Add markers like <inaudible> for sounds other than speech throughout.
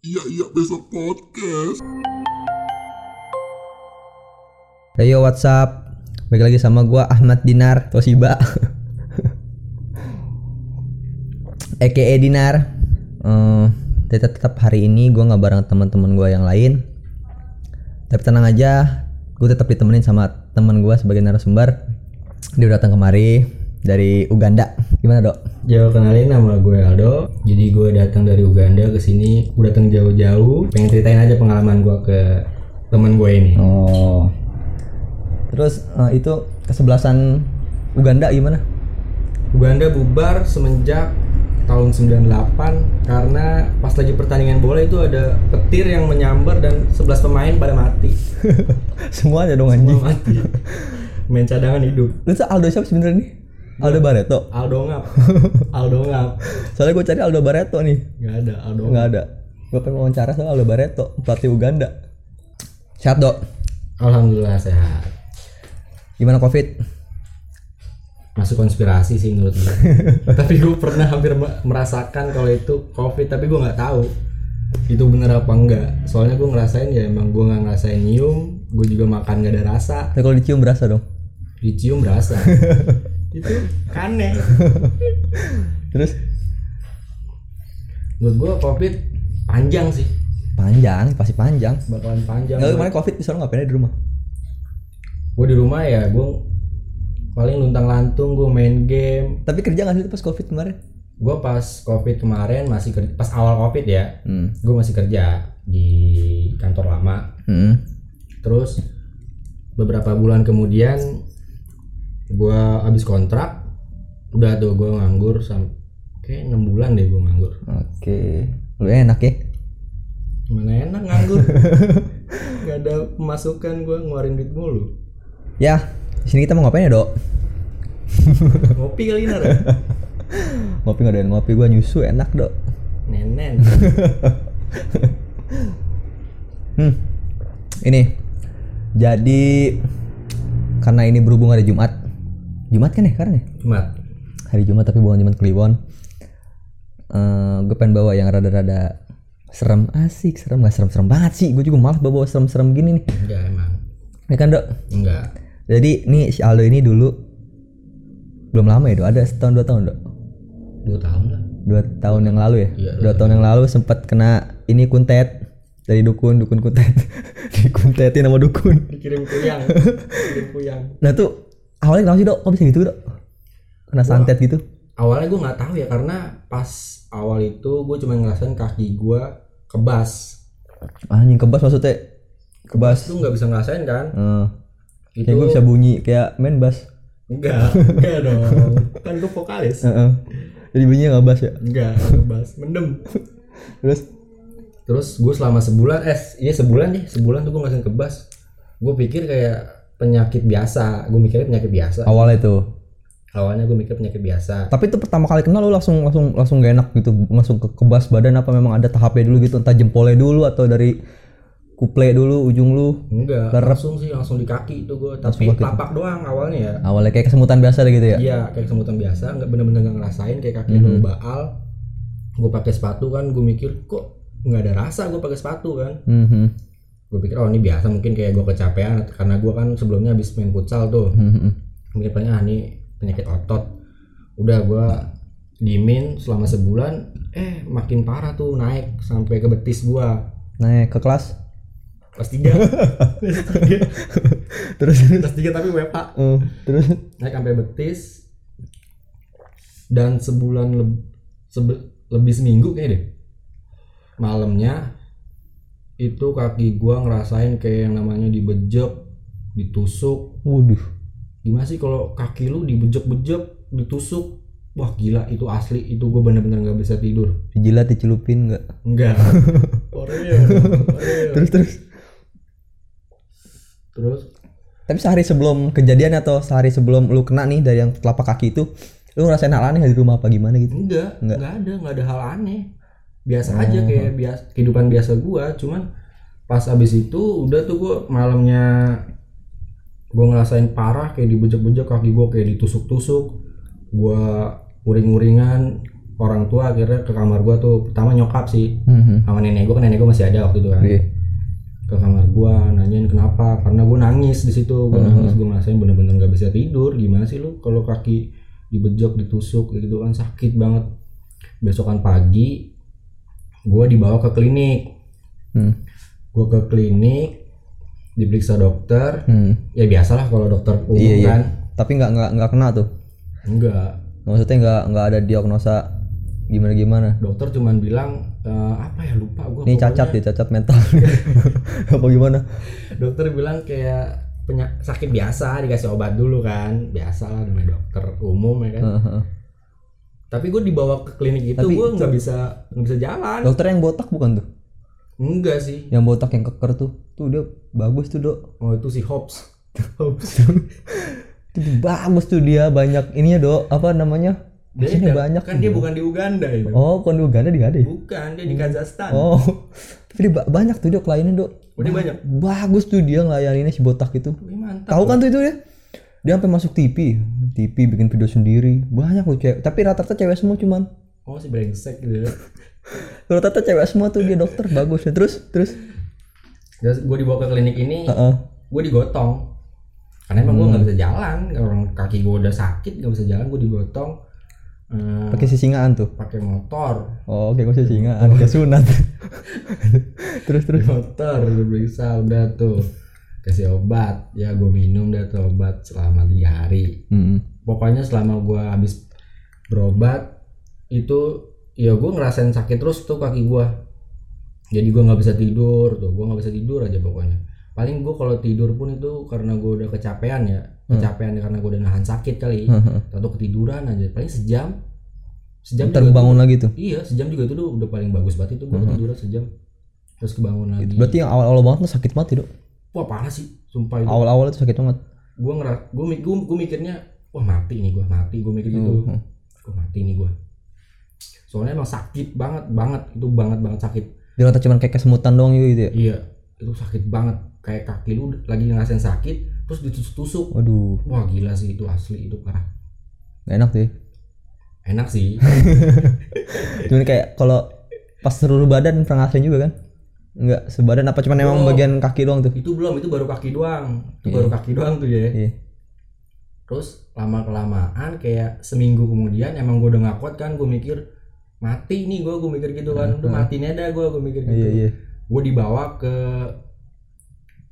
Iya iya besok podcast. Hey yo what's up Balik lagi sama gua Ahmad Dinar Toshiba. <laughs> EKE Dinar. Eh, tetap tetap hari ini gua nggak bareng teman-teman gua yang lain. Tapi tenang aja Gue tetap ditemenin sama teman gua sebagai narasumber. Dia udah datang kemari Dari Uganda. Gimana dok? Jauh kenalin nama gue Aldo. Jadi gue datang dari Uganda ke sini. Gue datang jauh-jauh. Pengen ceritain aja pengalaman gue ke teman gue ini. Oh Terus eh, itu kesebelasan Uganda gimana? Uganda bubar semenjak tahun 98 karena pas lagi pertandingan bola itu ada petir yang menyambar dan 11 pemain pada mati. <laughs> Semuanya dong anjing Semua mati. <laughs> Main cadangan hidup. Lu Aldo siapa sebenarnya nih? Aldo Barreto. Aldo ngap. <laughs> Aldo ngap. Soalnya gue cari Aldo Barreto nih. Nggak ada Aldo. nggak ada. Gue pengen wawancara soal Aldo Barreto pelatih Uganda. Sehat dok? Alhamdulillah sehat. gimana covid? Masuk konspirasi sih menurut gue <laughs> tapi gue pernah hampir me- merasakan kalau itu covid tapi gue nggak tahu itu bener apa enggak. Soalnya gue ngerasain ya emang gue nggak ngerasain nyium gue juga makan gak ada rasa. Tapi kalau dicium berasa dong. Dicium berasa <laughs> itu aneh. <laughs> Terus? Menurut gue covid panjang sih. Panjang pasti panjang. Bakalan panjang nggak kemarin covid disuruh ngapain aja di rumah? Gue di rumah ya gue paling luntang lantung gue main game. Tapi kerja nggak sih pas covid kemarin? Gue pas covid kemarin masih kerja pas awal covid ya hmm. gue masih kerja di kantor lama. Hmm. terus beberapa bulan kemudian gua habis kontrak udah tuh gua nganggur sampai kayak enam bulan deh gua nganggur. Oke. Lu enak ya? Gimana enak nganggur? <laughs> Gak ada pemasukan gua ngeluarin duit mulu. Ya di sini kita mau ngapain ya dok? <laughs> Ngopi kali ini ada ngopi nggak ada ngopi gue nyusu enak dok. Nenen <laughs> Hmm. Ini. Jadi karena ini berhubung hari Jumat. Jumat kan ya sekarang ya? Jumat. Hari Jumat tapi bukan Jumat Kliwon. Eh gue pengen bawa yang rada-rada serem. Asik serem. Gak serem-serem banget sih. Gue juga malas bawa serem-serem gini nih. Enggak emang. Ya kan dok? Enggak. Jadi nih si Aldo ini dulu belum lama ya dok? Ada setahun dua tahun dok? Dua tahun lah. Dua tahun yang lalu ya? Iya, dua tahun yang lalu. sempat kena ini kuntet dari dukun dukun kuntet. <laughs> Dikuntetin sama dukun. Dikirim kuyang. <laughs> Dikirim kuyang. Nah tuh awalnya kenapa sih dok? Kok bisa gitu dok? Kena santet gitu? awalnya gue nggak tahu ya karena pas awal itu gue cuma ngerasain kaki gua kebas Anjing kebas maksudnya? Kebas. itu nggak bisa ngerasain kan Eh, itu kayak gue bisa bunyi kayak main bass. enggak enggak <laughs> dong kan gue vokalis Heeh. Jadi bunyinya nggak bass ya? enggak ngebas mendem <laughs> Terus? terus gue selama sebulan eh iya sebulan deh sebulan tuh gue ngerasain kebas gue pikir kayak penyakit biasa gue mikirnya penyakit biasa Awalnya tuh. awalnya gue mikir penyakit biasa Tapi itu pertama kali kenal lu langsung langsung langsung gak enak gitu, langsung ke kebas badan apa memang ada tahapnya dulu gitu, entah jempolnya dulu atau dari kuple dulu ujung lu. enggak Lerep. langsung sih langsung di kaki itu gue tapi lapak doang awalnya ya Awalnya kayak kesemutan biasa gitu ya? Iya kayak kesemutan biasa nggak bener-bener nggak ngerasain kayak kaki Mhm. lu baal gue pakai sepatu kan gue mikir kok nggak ada rasa gue pakai sepatu kan Mhm. Gue pikir oh ini biasa mungkin kayak gue kecapean. Karena gue kan sebelumnya habis main futsal tuh. Mungkin paling ah ini penyakit otot. Udah gue dimin selama sebulan eh makin parah tuh naik sampai ke betis gue Naik ke kelas. kelas tiga. <laughs> <laughs> Terus? Kelas tiga tapi WFH Eh, terus? Naik sampai betis. Dan sebulan leb- sebe- lebih seminggu kayak deh. Malamnya itu kaki gua ngerasain kayak yang namanya dibejek ditusuk waduh. gimana sih kalau kaki lu dibejek-bejek ditusuk wah gila itu asli itu gua bener-bener nggak bisa tidur Dijilat dicelupin <laughs> Oreo, Oreo. Terus terus. terus Tapi sehari sebelum kejadian atau sehari sebelum lu kena nih dari yang telapak kaki itu, lu ngerasain hal aneh nggak di rumah apa gimana gitu? enggak Enggak. enggak ada enggak ada hal aneh biasa aja kayak biasa kehidupan biasa gua. Cuman pas abis itu udah tuh gua malamnya gua ngerasain parah kayak dibejek-bejek kaki gua kayak ditusuk-tusuk. Gua uring-uringan orang tua akhirnya ke kamar gua tuh pertama nyokap sih. Mhm. sama nenek gua kan nenek gua masih ada waktu itu kan. Iya. ke kamar gua nanyain kenapa karena gua nangis di situ. Gua nangis gua ngerasain bener-bener nggak bisa tidur. Gimana sih lu kalau kaki dibejok ditusuk gitu kan sakit banget. Besokan pagi gua dibawa ke klinik Hmm. gua ke klinik diperiksa dokter Hmm. ya biasalah kalau dokter umum Iya, iya. kan Tapi nggak nggak nggak kena tuh. enggak Maksudnya nggak nggak ada diagnosa gimana gimana. dokter cuman bilang eh, apa ya lupa gua Ini cacat ya, cacat mental. <laughs> Apa gimana? dokter bilang kayak penya- sakit biasa dikasih obat dulu kan biasa lah namanya dokter umum ya kan Heeh. Tapi gue dibawa ke klinik itu gue nggak bisa nggak bisa jalan Dokter yang botak bukan tuh? enggak sih Yang botak yang keker tuh. Tuh dia bagus tuh, Dok. oh itu si Hobbs <laughs> Hobbs Itu bagus tuh dia banyak ininya, Dok. Apa namanya? dia Hasilnya da- banyak. kan dia bukan di Uganda itu Oh, bukan di Uganda di nggak ada ya? bukan dia di Kazakhstan Oh. <laughs> Tapi dia ba- banyak tuh Dok kliennya, Dok. Oh, dia banyak Bagus tuh dia ngelayaninnya si botak itu. Wih, mantap Tahu kan tuh itu ya? Dia sampai masuk TV, TV bikin video sendiri. Banyak loh cewek, tapi rata-rata cewek semua cuman. oh si brengsek gitu ya <laughs> Rata-rata cewek semua tuh dia dokter bagus. Ya, terus terus Terus gue dibawa ke klinik ini Heeh. gue digotong karena emang gue nggak bisa jalan orang kaki gue udah sakit nggak bisa jalan gue digotong Eh, pakai sisingaan tuh. pakai motor Oh, kayak gue sisingaan kayak sunat. <laughs> terus terus. motor gue periksa udah tuh kasih obat ya gue minum dah tuh obat selama tiga hari. Hmm. pokoknya selama gue habis berobat itu ya gue ngerasain sakit terus tuh kaki gue jadi gue nggak bisa tidur tuh gue nggak bisa tidur aja pokoknya. Paling gue kalau tidur pun itu karena gue udah kecapean ya. Kecapean karena gue udah nahan sakit kali. <laughs> Atau ketiduran aja. Paling sejam sejam Terbangun lagi tuh. iya sejam juga itu tuh udah paling bagus banget itu gue tiduran sejam. Terus kebangun lagi. Berarti yang awal-awal banget tuh sakit banget Dok. Wah parah sih sumpah itu Awal-awal itu sakit banget. gue ngeras gue gue gue mikirnya wah mati nih gue mati gue mikir gitu Mhm. gue mati nih gue soalnya emang sakit banget banget itu banget banget sakit Dia cuman kayak kesemutan doang gitu ya. iya itu sakit banget kayak kaki lu lagi ngerasain sakit terus ditusuk-tusuk Waduh, wah gila sih itu asli itu parah gak enak. Ya. enak sih <laughs> Cuman kayak kalau pas seluruh badan pernah ngerasain juga kan? Enggak, sebadan apa cuman emang bagian kaki doang tuh? itu belum itu baru kaki doang itu baru kaki doang tuh ya Iya. terus lama kelamaan kayak seminggu kemudian emang gue udah gak kuat kan gue mikir mati nih gue gue mikir gitu kan udah mati nih ada gue gue mikir gitu Iya, iya. gue dibawa ke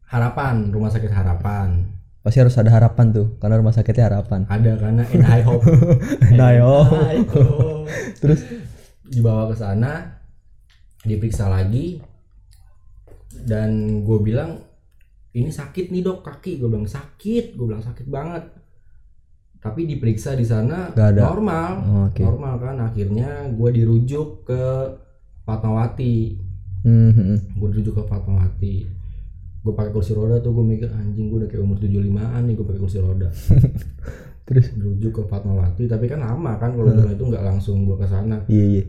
harapan rumah sakit harapan Pasti harus ada harapan tuh, karena rumah sakitnya harapan. ada karena and I hope. <laughs> And I hope. <laughs> Terus dibawa ke sana diperiksa lagi dan gue bilang ini sakit nih dok kaki. Gue bilang sakit. Gue bilang sakit banget. Tapi diperiksa di sana Nggak ada. normal. Oh, oke. normal kan. Akhirnya gue dirujuk ke Fatmawati. Hmm, hmm, hmm. gue dirujuk ke Fatmawati. Gue pakai kursi roda tuh gue mikir anjing gue udah kayak umur 75an nih gue pakai kursi roda. <laughs> Terus? Dirujuk ke Fatmawati tapi kan lama kan kalau dulu itu nggak langsung gue ke sana. Iya iya.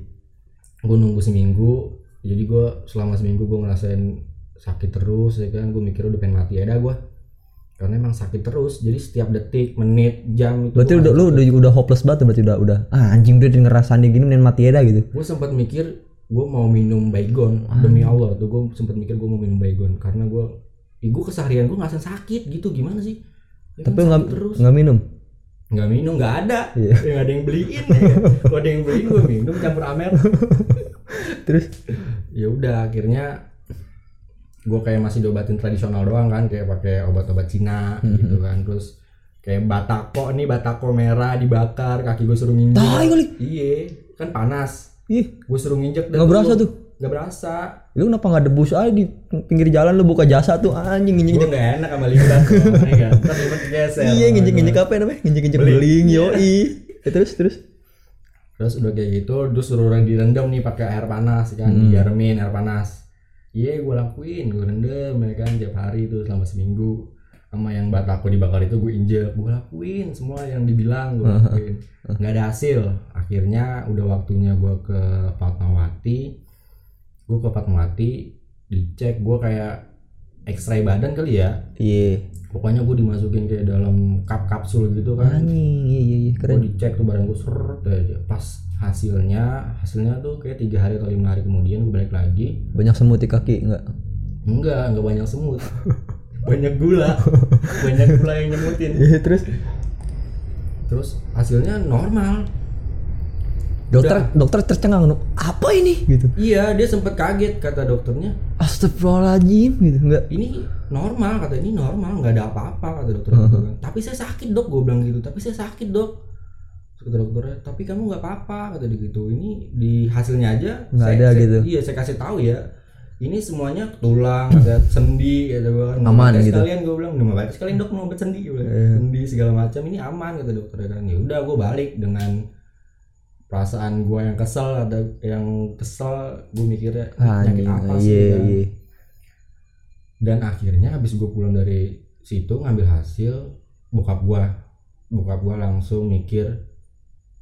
gue nunggu seminggu. Jadi gue selama seminggu gue ngerasain sakit terus ya kan? Gue mikir udah pengen mati ada gue karena emang sakit terus jadi setiap detik menit jam itu Berarti udah lu udah udah hopeless banget berarti udah udah ah anjing udah ngerasain gini mending mati aja gitu. gue sempat mikir gue mau minum baygon. Demi Allah tuh gue sempat mikir gue mau minum baygon. Karena gue ya gue keseharian gue ngerasain sakit gitu gimana sih? Ya kan Tapi nggak sakit terus. nggak minum. nggak minum nggak ada. Iya. ya nggak ada yang beliin ya kalau ada yang beliin gue minum campur amer. <laughs> Terus? Ya udah akhirnya gue kayak masih diobatin tradisional doang kan kayak pakai obat-obat Cina gitu kan terus kayak batako nih batako merah dibakar kaki gue suruh nginjek Tai kali. iya kan panas ih gue suruh nginjek nggak berasa tuh. nggak berasa Lu kenapa nggak debus aja di pinggir jalan lu buka jasa tuh anjing gue nginjek nggak enak sama limbah ya kan Iya nginjek nginjek apa ya namanya? Nginjek nginjek beling yoi. Ya, terus terus. terus udah kayak gitu terus suruh orang direndam nih pakai air panas kan Hmm. digaremin air panas iya gue lakuin gue rendam ya kan tiap hari tuh selama seminggu. Sama yang batako dibakar itu gue injek. Gue lakuin semua yang dibilang gue lakuin. Nggak ada hasil. Akhirnya udah waktunya gue ke Fatmawati. Gue ke Fatmawati dicek gue kayak X-ray badan kali ya. Iya. Pokoknya gue dimasukin kayak dalam cup kapsul gitu kan. Anjing, iya iya iya gue keren. dicek tuh badan gue seret aja. Pas hasilnya hasilnya tuh kayak tiga hari atau lima hari kemudian gue balik lagi. Banyak semut di kaki enggak? enggak enggak banyak semut. <laughs> Banyak gula. <laughs> Banyak gula yang nyemutin. Iya terus? Terus hasilnya normal dokter dokter tercengang "Nu, apa ini gitu. iya dia sempet kaget kata dokternya Astagfirullahaladzim gitu enggak. ini normal kata ini normal nggak ada apa-apa kata dokter gitu kan. tapi saya sakit dok gue bilang gitu tapi saya sakit dok kata dokternya tapi kamu nggak apa-apa kata dia gitu ini di hasilnya aja Nggak ada saya- gitu. iya saya kasih tahu ya ini semuanya tulang <clears throat> ada sendi kata gue Aman gitu. sekalian gue bilang mau balik sekalian dok mau obat sendi. Iya. sendi segala macam ini aman kata dokternya kan ya udah gue balik dengan perasaan gue yang kesel ada yang kesel gue mikirnya penyakit Anjing, apa sih iya kan? iya. dan akhirnya habis gue pulang dari situ ngambil hasil bokap gua bokap gua langsung mikir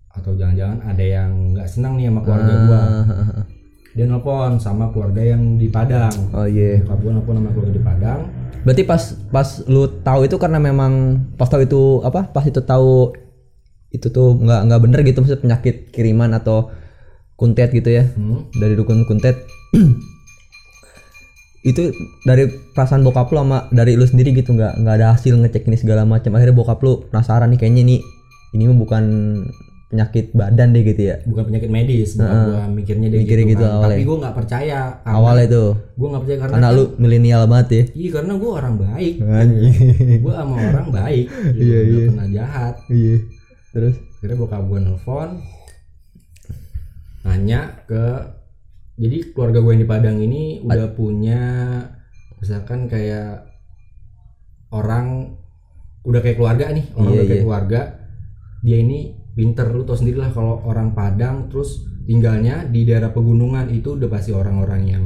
atau jangan-jangan ada yang nggak senang nih sama keluarga gua Ah, dia nelpon sama keluarga yang di Padang Oh iya. bokap gua nelpon sama keluarga di Padang Berarti pas pas lu tahu itu karena memang pas tahu itu apa? Pas itu tahu itu tuh nggak nggak bener gitu maksudnya penyakit kiriman atau kuntet gitu ya. Hmm, dari dukun kuntet. <clears throat> Itu dari perasaan bokap lu sama dari lu sendiri gitu nggak nggak ada hasil ngecek ini segala macam. Akhirnya bokap lu penasaran nih kayaknya nih ini mah bukan penyakit badan deh gitu ya. Bukan penyakit medis bokap gua mikirnya dia Mikirnya gitu, gitu kan. tapi gua nggak percaya awalnya itu. gua nggak percaya karena, karena lu milenial banget ya. Iya karena gua orang baik. Gua sama orang baik gitu, <laughs> Iya, iya. pernah jahat. Iya terus akhirnya bokap gue nelfon nanya ke jadi keluarga gue yang di Padang ini udah punya misalkan kayak orang udah kayak keluarga nih orang Iya, udah kayak iya. keluarga dia ini pinter lu tau sendiri lah kalau orang Padang terus tinggalnya di daerah pegunungan itu udah pasti orang-orang yang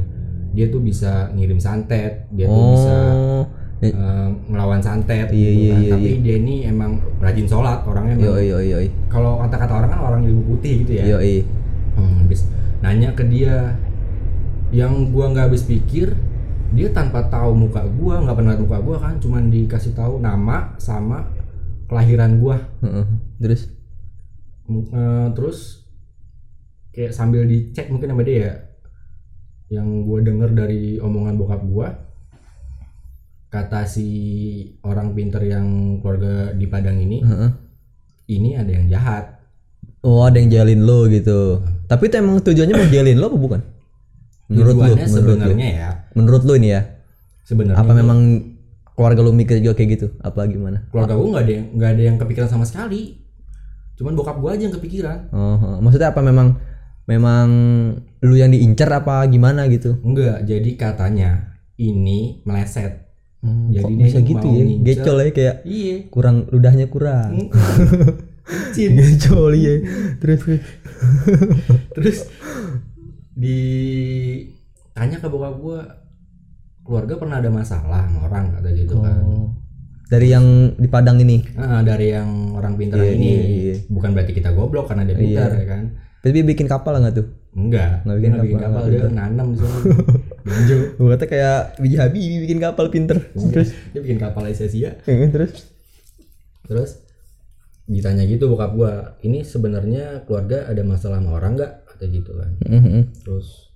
dia tuh bisa ngirim santet dia tuh bisa oh eh, eh, ngelawan santet. Iya, gitu iya, kan. iya, tapi dia ini emang rajin sholat orangnya emang yo yo yo. Kalau kata-kata orang kan orang ilmu putih gitu ya. Yo yo. Hmm, habis nanya ke dia yang gua nggak habis pikir dia tanpa tahu muka gua nggak pernah muka gua kan cuman dikasih tahu nama sama kelahiran gua. Terus? Eh, terus kayak sambil dicek mungkin sama dia ya. Yang gua denger dari omongan bokap gua kata si orang pinter yang keluarga di Padang ini Heeh. ini ada yang jahat Oh ada yang jalin lo gitu. Tapi itu emang tujuannya mau jalin lo apa bukan? Menurut lo, menurut sebenarnya ya menurut lo ini ya. sebenarnya Apa memang keluarga lo mikir juga kayak gitu? Apa gimana? keluarga gue nggak ada yang nggak ada yang kepikiran sama sekali cuman bokap gue aja yang kepikiran Oh, oh. maksudnya apa memang memang lu yang diincar apa gimana gitu? enggak jadi katanya ini meleset Hmm, Jadi bisa gitu ya? ngincer. Gecol ya kayak iya kurang ludahnya kurang. <laughs> Cin. Gecol ya. Terus terus. <laughs> terus ditanya ke bokap gue keluarga pernah ada masalah sama orang kata gitu kan Oh. Dari yang di Padang ini. Ah, dari yang orang pintar Iya, ini iya, iya. bukan berarti kita goblok karena dia pintar Iya. ya kan Tapi bikin kapal nggak tuh? enggak Nggak dia bikin bikin kapal, kapal dia nanam di <laughs> Benjo. Gue kata kayak biji Habibie bikin kapal pinter. Terus? Dia bikin kapal sia-sia terus? Terus? Ditanya gitu bokap gua ini sebenarnya keluarga ada masalah sama orang nggak? Kata gitu kan. Mhm. terus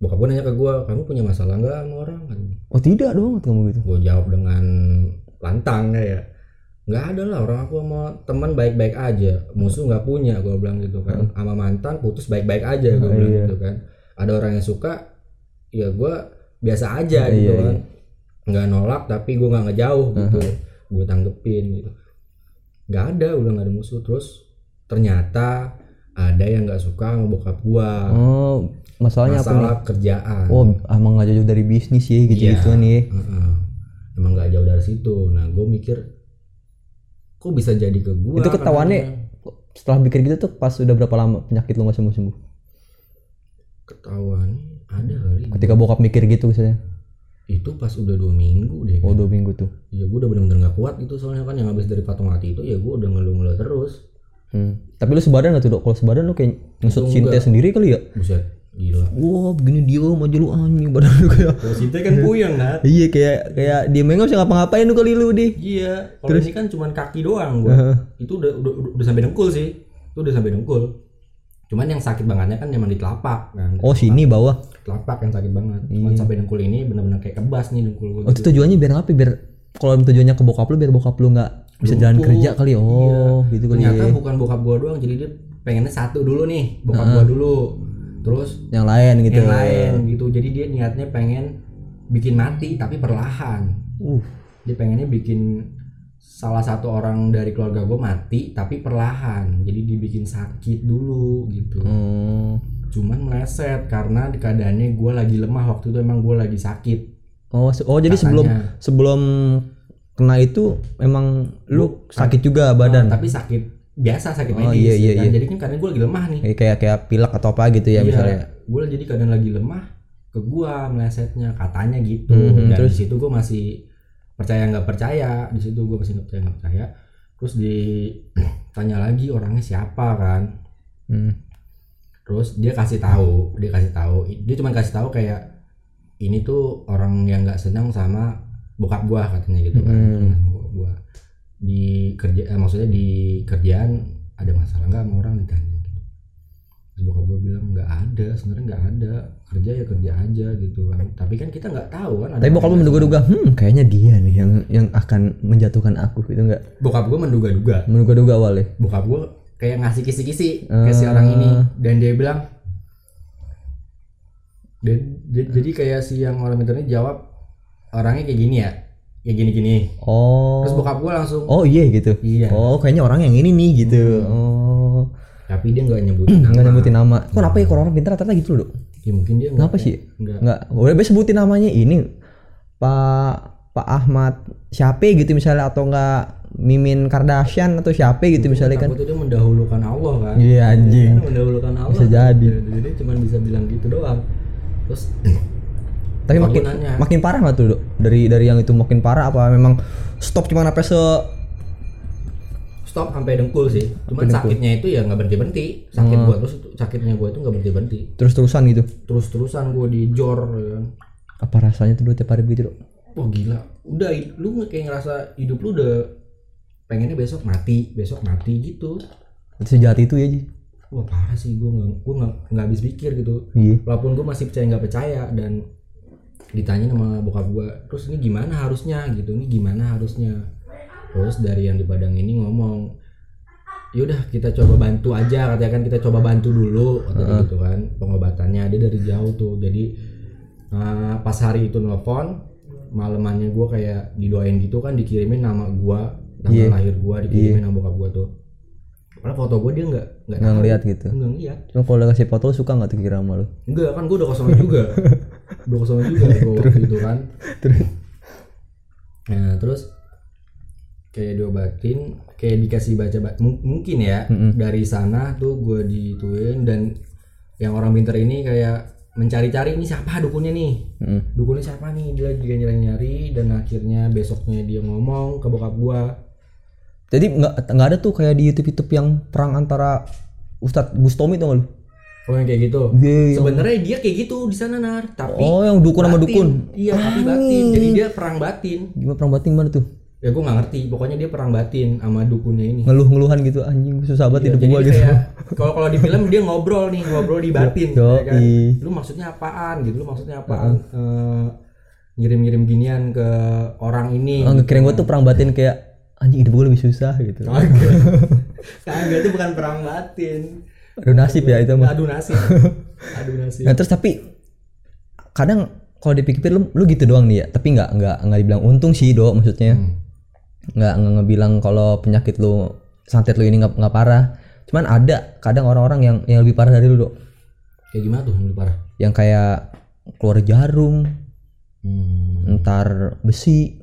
bokap gua nanya ke gua kamu punya masalah nggak sama orang? Kan. Oh tidak dong kamu gitu. gua jawab dengan lantang kayak nggak ada lah orang aku sama teman baik-baik aja. Musuh nggak punya gua bilang gitu kan. Sama mantan putus baik-baik aja gua Oh, bilang iya. gitu kan. Ada orang yang suka ya gua biasa aja Iya, gitu iya. kan nggak nolak tapi gua nggak ngejauh gitu gue tanggepin gitu nggak ada udah nggak ada musuh terus ternyata ada yang nggak suka sama bokap gua Oh masalahnya apa nih? masalah kerjaan Oh emang gak jauh dari bisnis ya gitu Iya. gitu nih. Heeh. emang nggak jauh dari situ nah gue mikir kok bisa jadi ke gua Itu ketahuannya setelah pikir gitu tuh pas udah berapa lama penyakit lu gak sembuh sembuh? Ketahuan ada kali Ketika bokap mikir gitu misalnya. itu pas udah dua minggu deh Oh dua minggu tuh. ya gue udah bener-bener nggak kuat itu soalnya kan yang habis dari patung mati itu ya gue udah ngeluh-ngeluh terus. Hmm. Tapi lu sebadan gak tuh dok? Kalau sebadan lu kayak ngesut Cinta sendiri kali ya? buset gila. Wah begini dia aja lu anjing badan lu kayak. Posite kan puyeng Nat. Iya kayak kayak dia main nggak ngapa-ngapain lu kali lu deh iya kalau ini kan cuman kaki doang gua. Itu udah, udah udah udah sampai dengkul sih. Itu udah sampai dengkul cuman yang sakit bangetnya kan emang di telapak kan. Oh sini bawah. Telapak yang sakit banget. Cuman sampai dengkul ini benar-benar kayak kebas nih dengkul gua Oh itu tujuannya biar apa biar kalau tujuannya ke bokap lu biar bokap lu nggak bisa jalan kerja kali oh gitu kali ternyata ya. bukan bokap gua doang jadi dia pengennya satu dulu nih bokap gua dulu. Terus yang lain gitu. yang lain gitu. Jadi dia niatnya pengen bikin mati tapi perlahan. Uh. Dia pengennya bikin salah satu orang dari keluarga gue mati tapi perlahan jadi dibikin sakit dulu gitu Hmm. cuman meleset karena keadaannya gue lagi lemah waktu itu emang gue lagi sakit oh se- oh jadi sebelum Katanya. sebelum kena itu emang lu sakit juga badan Nah, tapi sakit biasa sakit Oh, medis iya, iya, ya kan? iya. jadi kan karena gue lagi lemah nih kayak kayak kayak pilek atau apa gitu ya misalnya gue jadi keadaan lagi lemah ke gue melesetnya katanya gitu Mhm, dan terus? situ gue masih percaya nggak percaya di situ gue masih nggak percaya nggak percaya. Terus ditanya <clears throat> lagi orangnya siapa kan. Hmm. terus dia kasih tahu dia kasih tahu. Dia cuma kasih tahu kayak ini tuh orang yang nggak senang sama bokap gua katanya gitu kan. Hmm. Bokap gua. Di kerja eh, maksudnya di kerjaan ada masalah nggak sama orang? Ditanya terus bokap gua bilang nggak ada sebenarnya nggak ada. Kerja ya kerja aja gitu kan. Tapi kan kita nggak tahu kan ada tapi bokap lu menduga-duga hmm kayaknya dia nih yang yang akan menjatuhkan aku gitu enggak bokap gua menduga-duga. Menduga-duga awalnya? Bokap gua kayak ngasih kisi-kisi ke si orang ini. Dan dia bilang dan jadi kayak si yang orang internet jawab orangnya kayak gini ya kayak gini-gini. Oh. Terus bokap gua langsung oh iya gitu? Iya. Oh kayaknya orang yang ini nih gitu. Oh tapi dia nggak nyebutin nama nggak nyebutin nama. Kenapa ya? Orang pintar rata-rata gitu loh ya mungkin dia nggak kenapa sih? nggak nggak. Boleh boleh sebutin namanya ini Pak Pak Ahmad siapa gitu misalnya atau enggak Mimin Kardashian atau siapa gitu misalnya kan. takutnya dia mendahulukan Allah kan. Iya anjing. Dia mendahulukan Allah Bisa jadi. jadi cuma bisa bilang gitu doang. Terus tapi makin nanya. makin parah nggak tuh Dok? dari dari yang itu makin parah apa memang stop cuma sampai se stop sampai dengkul sih. Cuman sakitnya itu ya nggak berhenti berhenti sakit Hmm. gua terus sakitnya gua itu nggak berhenti berhenti terus terusan gitu? Terus terusan gua di jor ya kan. Apa rasanya tuh Dok, tiap hari begitu? Wah gila, udah lu kayak ngerasa hidup lu udah pengennya besok mati, besok mati gitu. itu sejahat itu ya Ji. Wah parah sih, gue nggak gue nggak nggak habis pikir gitu. iya. Walaupun gue masih percaya nggak percaya dan ditanya sama bokap gue, terus ini gimana harusnya? Gitu, ini gimana harusnya. Terus dari yang di Padang ini ngomong, yaudah kita coba bantu aja, katanya kan kita coba bantu dulu, katanya gitu kan, pengobatannya. Dia dari jauh tuh, jadi eh, pas hari itu nelfon, malemannya gue kayak didoain gitu kan, dikirimin nama gue, nama Iya. lahir gue, dikirimin nama bokap gue tuh. Padahal foto gue dia nggak nggak ngeliat gitu? Nggak ngeliat. Lo kalau kasih foto lu suka nggak tuh kira sama lu? Enggak kan gue udah kosong juga. <laughs> Udah kosong juga gue waktu itu kan. Terus. Nah terus Kayak diobatin Kayak dikasih baca ba- mung- Mungkin ya Dari sana tuh gue dituin Dan Yang orang pinter ini kayak Mencari-cari ini siapa dukunnya nih? Mm. Dukunnya siapa nih? Dia juga nyari-nyari Dan akhirnya besoknya dia ngomong ke bokap gue jadi nggak nggak ada tuh kayak di YouTube YouTube yang perang antara Ustadz Bustomi tuh lu? Oh yang kayak gitu? Yang- Sebenarnya dia kayak gitu di sana nar. Tapi oh yang dukun sama dukun? Iya tapi batin. Jadi dia perang batin. Gimana perang batin mana tuh ya gue nggak ngerti. Pokoknya dia perang batin sama dukunnya ini. Ngeluh-ngeluhan gitu anjing susah banget Iya, hidup gua gitu. kalau kalau di film dia ngobrol nih ngobrol di <laughs> batin Yo, ya kan. lu maksudnya apaan gitu? Lu maksudnya apaan? Eh, ngirim-ngirim ginian ke orang ini oh, ngekirain gua tuh perang batin kayak anjing hidup gua lebih susah gitu. <laughs> Kagak. Kagak itu bukan perang batin. Aduh nasib ya itu mah. Adu nasib. <laughs> Adu nasib. Nah terus tapi kadang kalau dipikir lu lu gitu doang nih ya. Tapi nggak nggak nggak dibilang untung sih do maksudnya. Hmm. Nggak nggak ngebilang kalau penyakit lu santet lu ini nggak nggak parah. Cuman ada kadang orang-orang yang yang lebih parah dari lu do kayak gimana tuh yang lebih parah? Yang kayak keluar jarum hmm. entar besi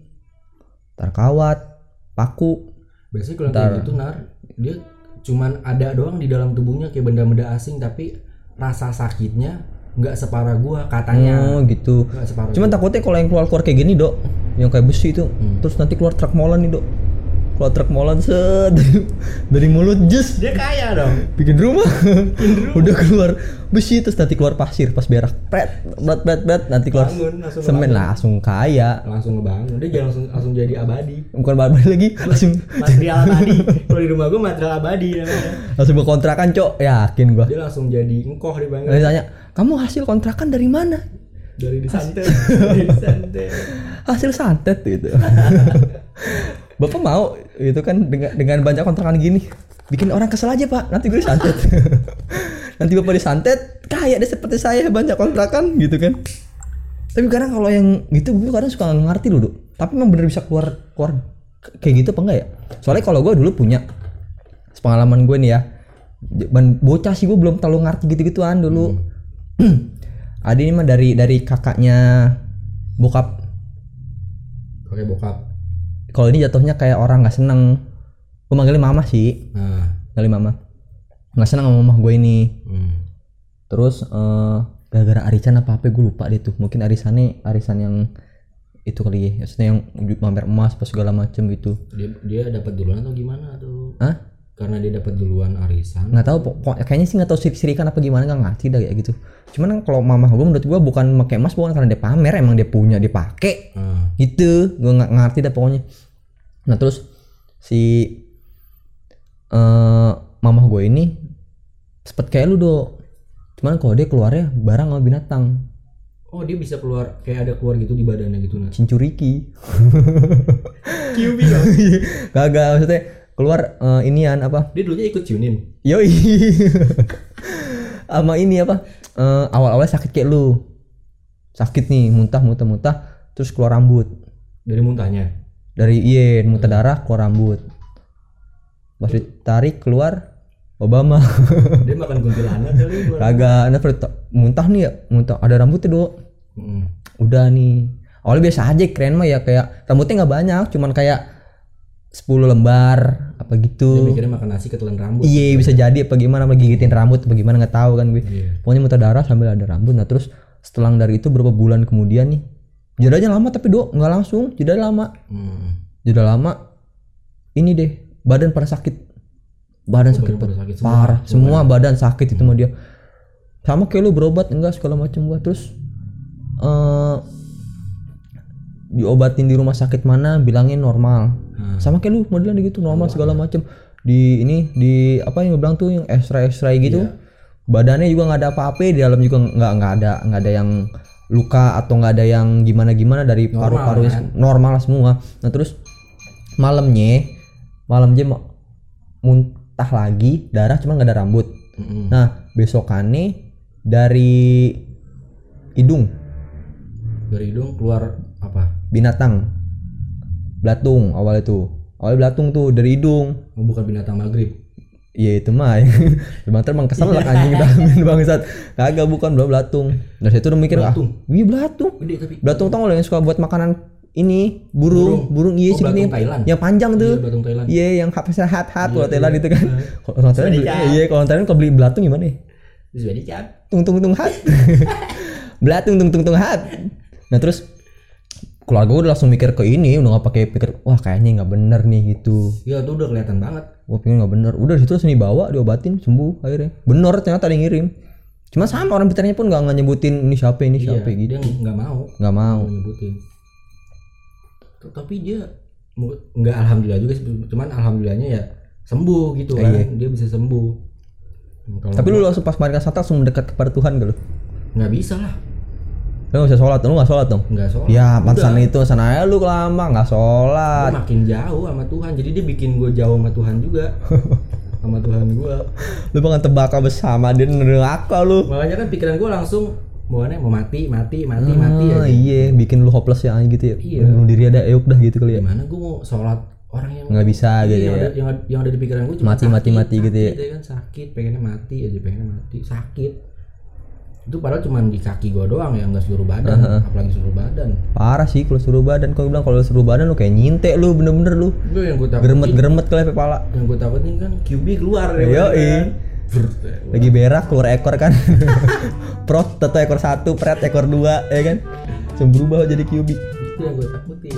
entar kawat paku. Biasanya kalau kayak gitu nar dia cuman ada doang di dalam tubuhnya kayak benda-benda asing tapi rasa sakitnya nggak separah gua katanya. Oh gitu. Cuman takutnya kalau yang keluar keluar kayak gini dok yang kayak besi itu. Hmm. terus nanti keluar truk molen nih dok. Kalau truk molen set. <laughs> Dari mulut jus dia kaya dong. Bikin rumah. Udah keluar besi terus nanti keluar pasir pas berak. Pret bet bet bet nanti keluar Bangun, langsung semen ngebangun. langsung kaya. Langsung ngebangun. Dia jangan langsung langsung jadi abadi. Bukan balik lagi langsung material <laughs> abadi. Kalau di rumah gue material abadi namanya. Langsung ke kontrakan cok. Yakin gua. Dia langsung jadi engkoh di bangga Lalu tanya kamu hasil kontrakan dari mana dari disantet dari disantet <laughs> hasil santet gitu. <laughs> Bapak mau itu kan dengan dengan banyak kontrakan gini. Bikin orang kesel aja pak. Nanti gue disantet <laughs> nanti bapak disantet kaya deh seperti saya banyak kontrakan gitu kan. Tapi kadang kalau yang gitu gue kadang suka ngerti dulu. Tapi emang bener bisa keluar keluar kayak gitu apa enggak ya? Soalnya kalau gue dulu punya pengalaman gue nih ya ban bocah sih gue belum terlalu ngerti gitu-gituan dulu <clears throat> Adi ini mah dari dari kakaknya bokap. Oke bokap. Kalau ini jatuhnya kayak orang nggak seneng. Gue manggilnya mama sih. Nah. Manggilnya mama. Nggak seneng sama mama gue ini. Hmm. terus eh, gara-gara arisan apa apa gue lupa deh tuh. Mungkin arisannya arisan yang itu kali ya. Maksudnya yang mamer emas pas segala macem gitu. Dia dia dapat duluan atau gimana tuh? Karena dia dapat duluan arisan. Nggak tahu kayaknya sih nggak tahu sirik-sirikan apa gimana nggak ngerti dah kayak gitu. Cuman kan kalau mama gue menurut gue bukan pakai emas bukan karena dia pamer emang dia punya dia pakai nah, gitu gue nggak ngerti dah pokoknya. Nah terus si eh mamah gue ini sempet kayak lu do cuman kalau dia keluarnya barang sama binatang. Oh dia bisa keluar kayak ada keluar gitu di badannya gitu nah cincuriki. <laughs> Dong <laughs> kagak maksudnya keluar eh, inian apa? Dia dulunya ikut tunin yoi. <laughs> Sama ini apa? Eh, awal-awalnya sakit kayak lu. Sakit nih muntah muntah muntah terus keluar rambut. Dari muntahnya? Dari iya muntah darah keluar rambut. Pas ditarik keluar Obama. <laughs> Dia makan kuntilanak kali kagak perut- muntah nih ya muntah ada rambutnya do Mm. udah nih. Awalnya biasa aja keren mah ya kayak rambutnya nggak banyak cuman kayak 10 lembar apa dia gitu mikirnya makan nasi ketelan rambut. Iya bisa jadi apa gimana apa gigitin rambut apa gimana nggak tahu kan gue. Iya. pokoknya muntah darah sambil ada rambut. Nah terus setelah dari itu beberapa bulan kemudian nih jedanya lama tapi do nggak langsung. Jeda lama. Hmm. jeda lama. Ini deh badan pada sakit. Badan sakit badan pada sakit semua. parah. Semua badan sakit itu mah dia. Sama kayak lu berobat enggak segala macam gua. Terus eh diobatin di rumah sakit mana bilangin normal Hmm. sama kayak lu modelan gitu normal segala macam di ini di apa yang bilang tuh yang X-ray X-ray gitu Iya. badannya juga nggak ada apa-apa di dalam juga nggak nggak ada nggak ada yang luka atau nggak ada yang gimana gimana dari Normal, paru-parunya kan? normal semua nah terus malamnya malamnya ma- muntah lagi darah cuma nggak ada rambut Mm-mm. nah besokannya dari hidung dari hidung keluar apa binatang belatung awal itu. Awal belatung tuh dari hidung. Oh, bukan binatang maghrib. Iya itu mah. <laughs> Bang terbang kesel lah anjing damin bangsat. Kagak bukan belum belatung. Dari situ udah mikir ah Belatung? Iya belatung. Gede tapi. Belatung tau lo yang suka buat makanan ini? Burung burung, iya Oh, ini yang panjang tuh. Iya, iya yang hapsnya hat hat kalau Iya, Thailand iya. itu kan. Kalau orang Thailand iya kalau Thailand kalau beli belatung gimana ya? Tung tung tung hat. <laughs> Belatung tung tung tung hat. Nah terus keluarga gue udah langsung mikir ke ini udah gak pakai pikir wah kayaknya nggak bener nih gitu ya itu udah kelihatan banget Wah pengen nggak bener. Udah di situ langsung dibawa, diobatin, sembuh akhirnya. Bener ternyata ada yang ngirim. Cuma sama orang pintarnya pun nggak nggak nyebutin ini siapa ini iya siapa gitu. dia nggak mau Nggak mau. mau nyebutin tapi dia nggak alhamdulillah juga cuman alhamdulillahnya ya sembuh gitu kan Iya. dia bisa sembuh kalau Tapi lu langsung pas mereka saat langsung mendekat kepada Tuhan gak lu? nggak bisa lah Lu nggak bisa sholat, lu nggak sholat dong? nggak sholat Ya pantesan itu sana aja lu lama Gua sholat. makin jauh sama Tuhan jadi dia bikin gue jauh sama Tuhan juga <laughs> sama Tuhan gue Lu pengen tebaka bersama dia neraka lu. makanya kan pikiran gue langsung bawaannya mau mati mati mati mati Ah, aja iya, bikin lu hopeless ya gitu ya. Iya. Bunuh diri ada euk dah gitu kali ya. gimana gue mau sholat orang yang Nggak bisa Iya, gitu yang ya. ada, yang, ada- yang ada di pikiran gue cuma Mati, mati, mati gitu ya. sakit kan sakit pengennya mati aja pengennya mati sakit itu padahal cuma di kaki gue doang ya nggak seluruh badan apalagi seluruh badan Parah sih kalau suruh badan. Kalau bilang kalau suruh badan lu kayak nyintek lu bener-bener lu. itu yang gue takutin Geremet-geremet kali kepala. yang gue takutin kan QB keluar ya Yoi. kan. Brr, lagi berak keluar ekor kan <laughs> prot atau ekor satu pret ekor dua ya kan Langsung berubah jadi QB itu yang gue takutin